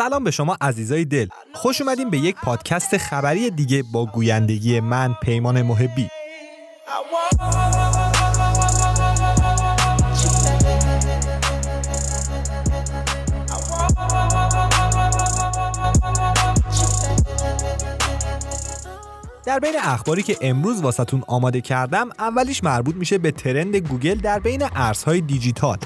سلام به شما عزیزای دل. خوش اومدیم به یک پادکست خبری دیگه با گویندگی من پیمان محبی. در بین اخباری که امروز واسطون آماده کردم اولیش مربوط میشه به ترند گوگل در بین ارزهای دیجیتال.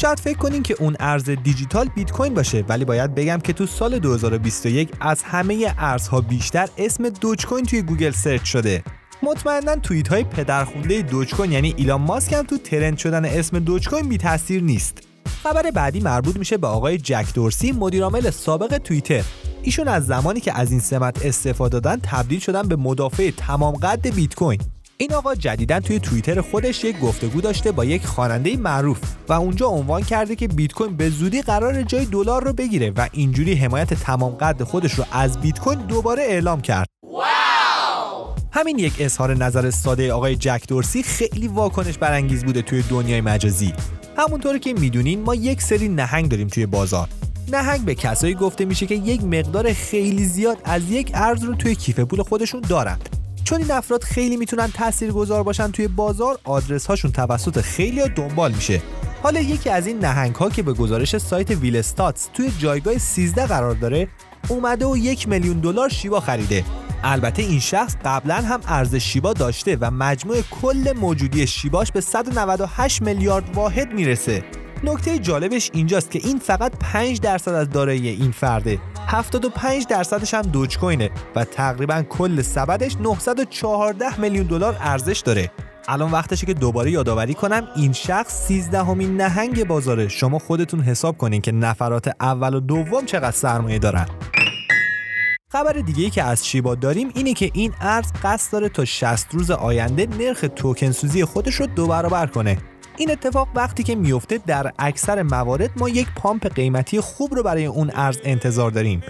شاید فکر کنین که اون ارز دیجیتال بیت کوین باشه ولی باید بگم که تو سال 2021 از همه ارزها بیشتر اسم دوج کوین توی گوگل search شده. مطمئنا توییت های پدرخونده دوج کوین یعنی ایلان ماسک هم تو ترند شدن اسم دوج کوین بی تاثیر نیست. خبر بعدی مربوط میشه به آقای جک دورسی مدیرعامل سابق توییتر. ایشون از زمانی که از این سمت استعفا دادن تبدیل شدن به مدافع تمام قد بیت کوین. این آقا جدیدا توی توییتر خودش یک گفتگو داشته با یک خواننده معروف و اونجا عنوان کرده که بیت کوین به زودی قرار جای دلار رو بگیره و اینجوری حمایت تمام قد خودش رو از بیت کوین دوباره اعلام کرد. همین یک اظهار نظر ساده آقای جک دورسی خیلی واکنش برانگیز بوده توی دنیای مجازی. همونطوری که می‌دونین ما یک سری نهنگ داریم توی بازار. نهنگ به کسایی گفته میشه که یک مقدار خیلی زیاد از یک ارز رو توی کیف پول خودشون دارند. چون این افراد خیلی می‌تونن تاثیرگذار باشن توی بازار آدرس هاشون توسط خیلی دنبال میشه. حالا یکی از این نهنگ ها که به گزارش سایت ویلستاتس توی جایگاه 13 قرار داره اومده و یک میلیون دلار شیبا خریده. البته این شخص قبلا هم ارز شیبا داشته و مجموع کل موجودی شیباش به 198 میلیارد واحد می‌رسه. نکته جالبش اینجاست که این فقط 5 درصد از دارایی این فرده. 75 درصدش هم دوج کوینه و تقریبا کل سبدش 914 میلیون دلار ارزش داره. الان وقتشه که دوباره یادآوری کنم این شخص 13 همین نهنگ بازاره. شما خودتون حساب کنین که نفرات اول و دوم چقدر سرمایه دارن. خبر دیگه ای که از شیبا داریم اینه که این ارز قصد داره تا 60 روز آینده نرخ توکن سوزی خودش رو دو برابر کنه. این اتفاق وقتی که میفته در اکثر موارد ما یک پامپ قیمتی خوب رو برای اون ارز انتظار داریم.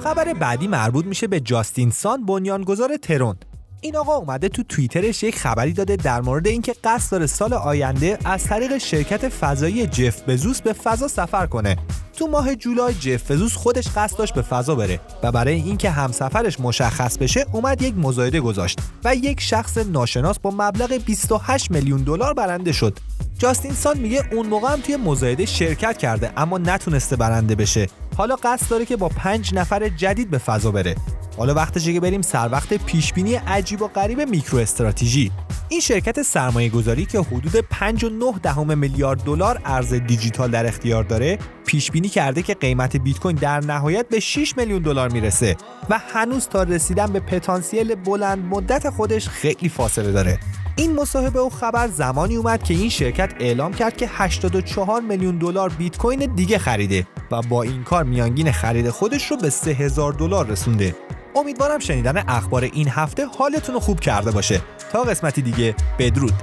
خبر بعدی مربوط میشه به جاستین سان بنیانگذار ترون این آقا اومده تو توییترش یک خبری داده در مورد اینکه قصد داره سال آینده از طریق شرکت فضایی جف بزوس به فضا سفر کنه. تو ماه جولای جف بزوس خودش قصد داشت به فضا بره و برای اینکه همسفرش مشخص بشه اومد یک مزایده گذاشت و یک شخص ناشناس با مبلغ 28 میلیون دلار برنده شد. جاستین سان میگه اون موقع هم توی مزایده شرکت کرده اما نتونسته برنده بشه. حالا قصد داره که با پنج نفر جدید به فضا بره. حالا وقتشه که بریم سر وقت پیش بینی عجیب و غریب میکرو استراتژی. این شرکت سرمایه گذاری که حدود 5.9 دهم میلیارد دلار ارز دیجیتال در اختیار داره پیش بینی کرده که قیمت بیت کوین در نهایت به 6 میلیون دلار می‌رسه و هنوز تا رسیدن به پتانسیل بلند مدت خودش خیلی فاصله داره. این مصاحبه و خبر زمانی اومد که این شرکت اعلام کرد که 84 میلیون دلار بیت کوین دیگه خریده و با این کار میانگین خرید خودش رو به 3000 دلار رسونده. امیدوارم شنیدن اخبار این هفته حالتون رو خوب کرده باشه. تا قسمتی دیگه بدرود.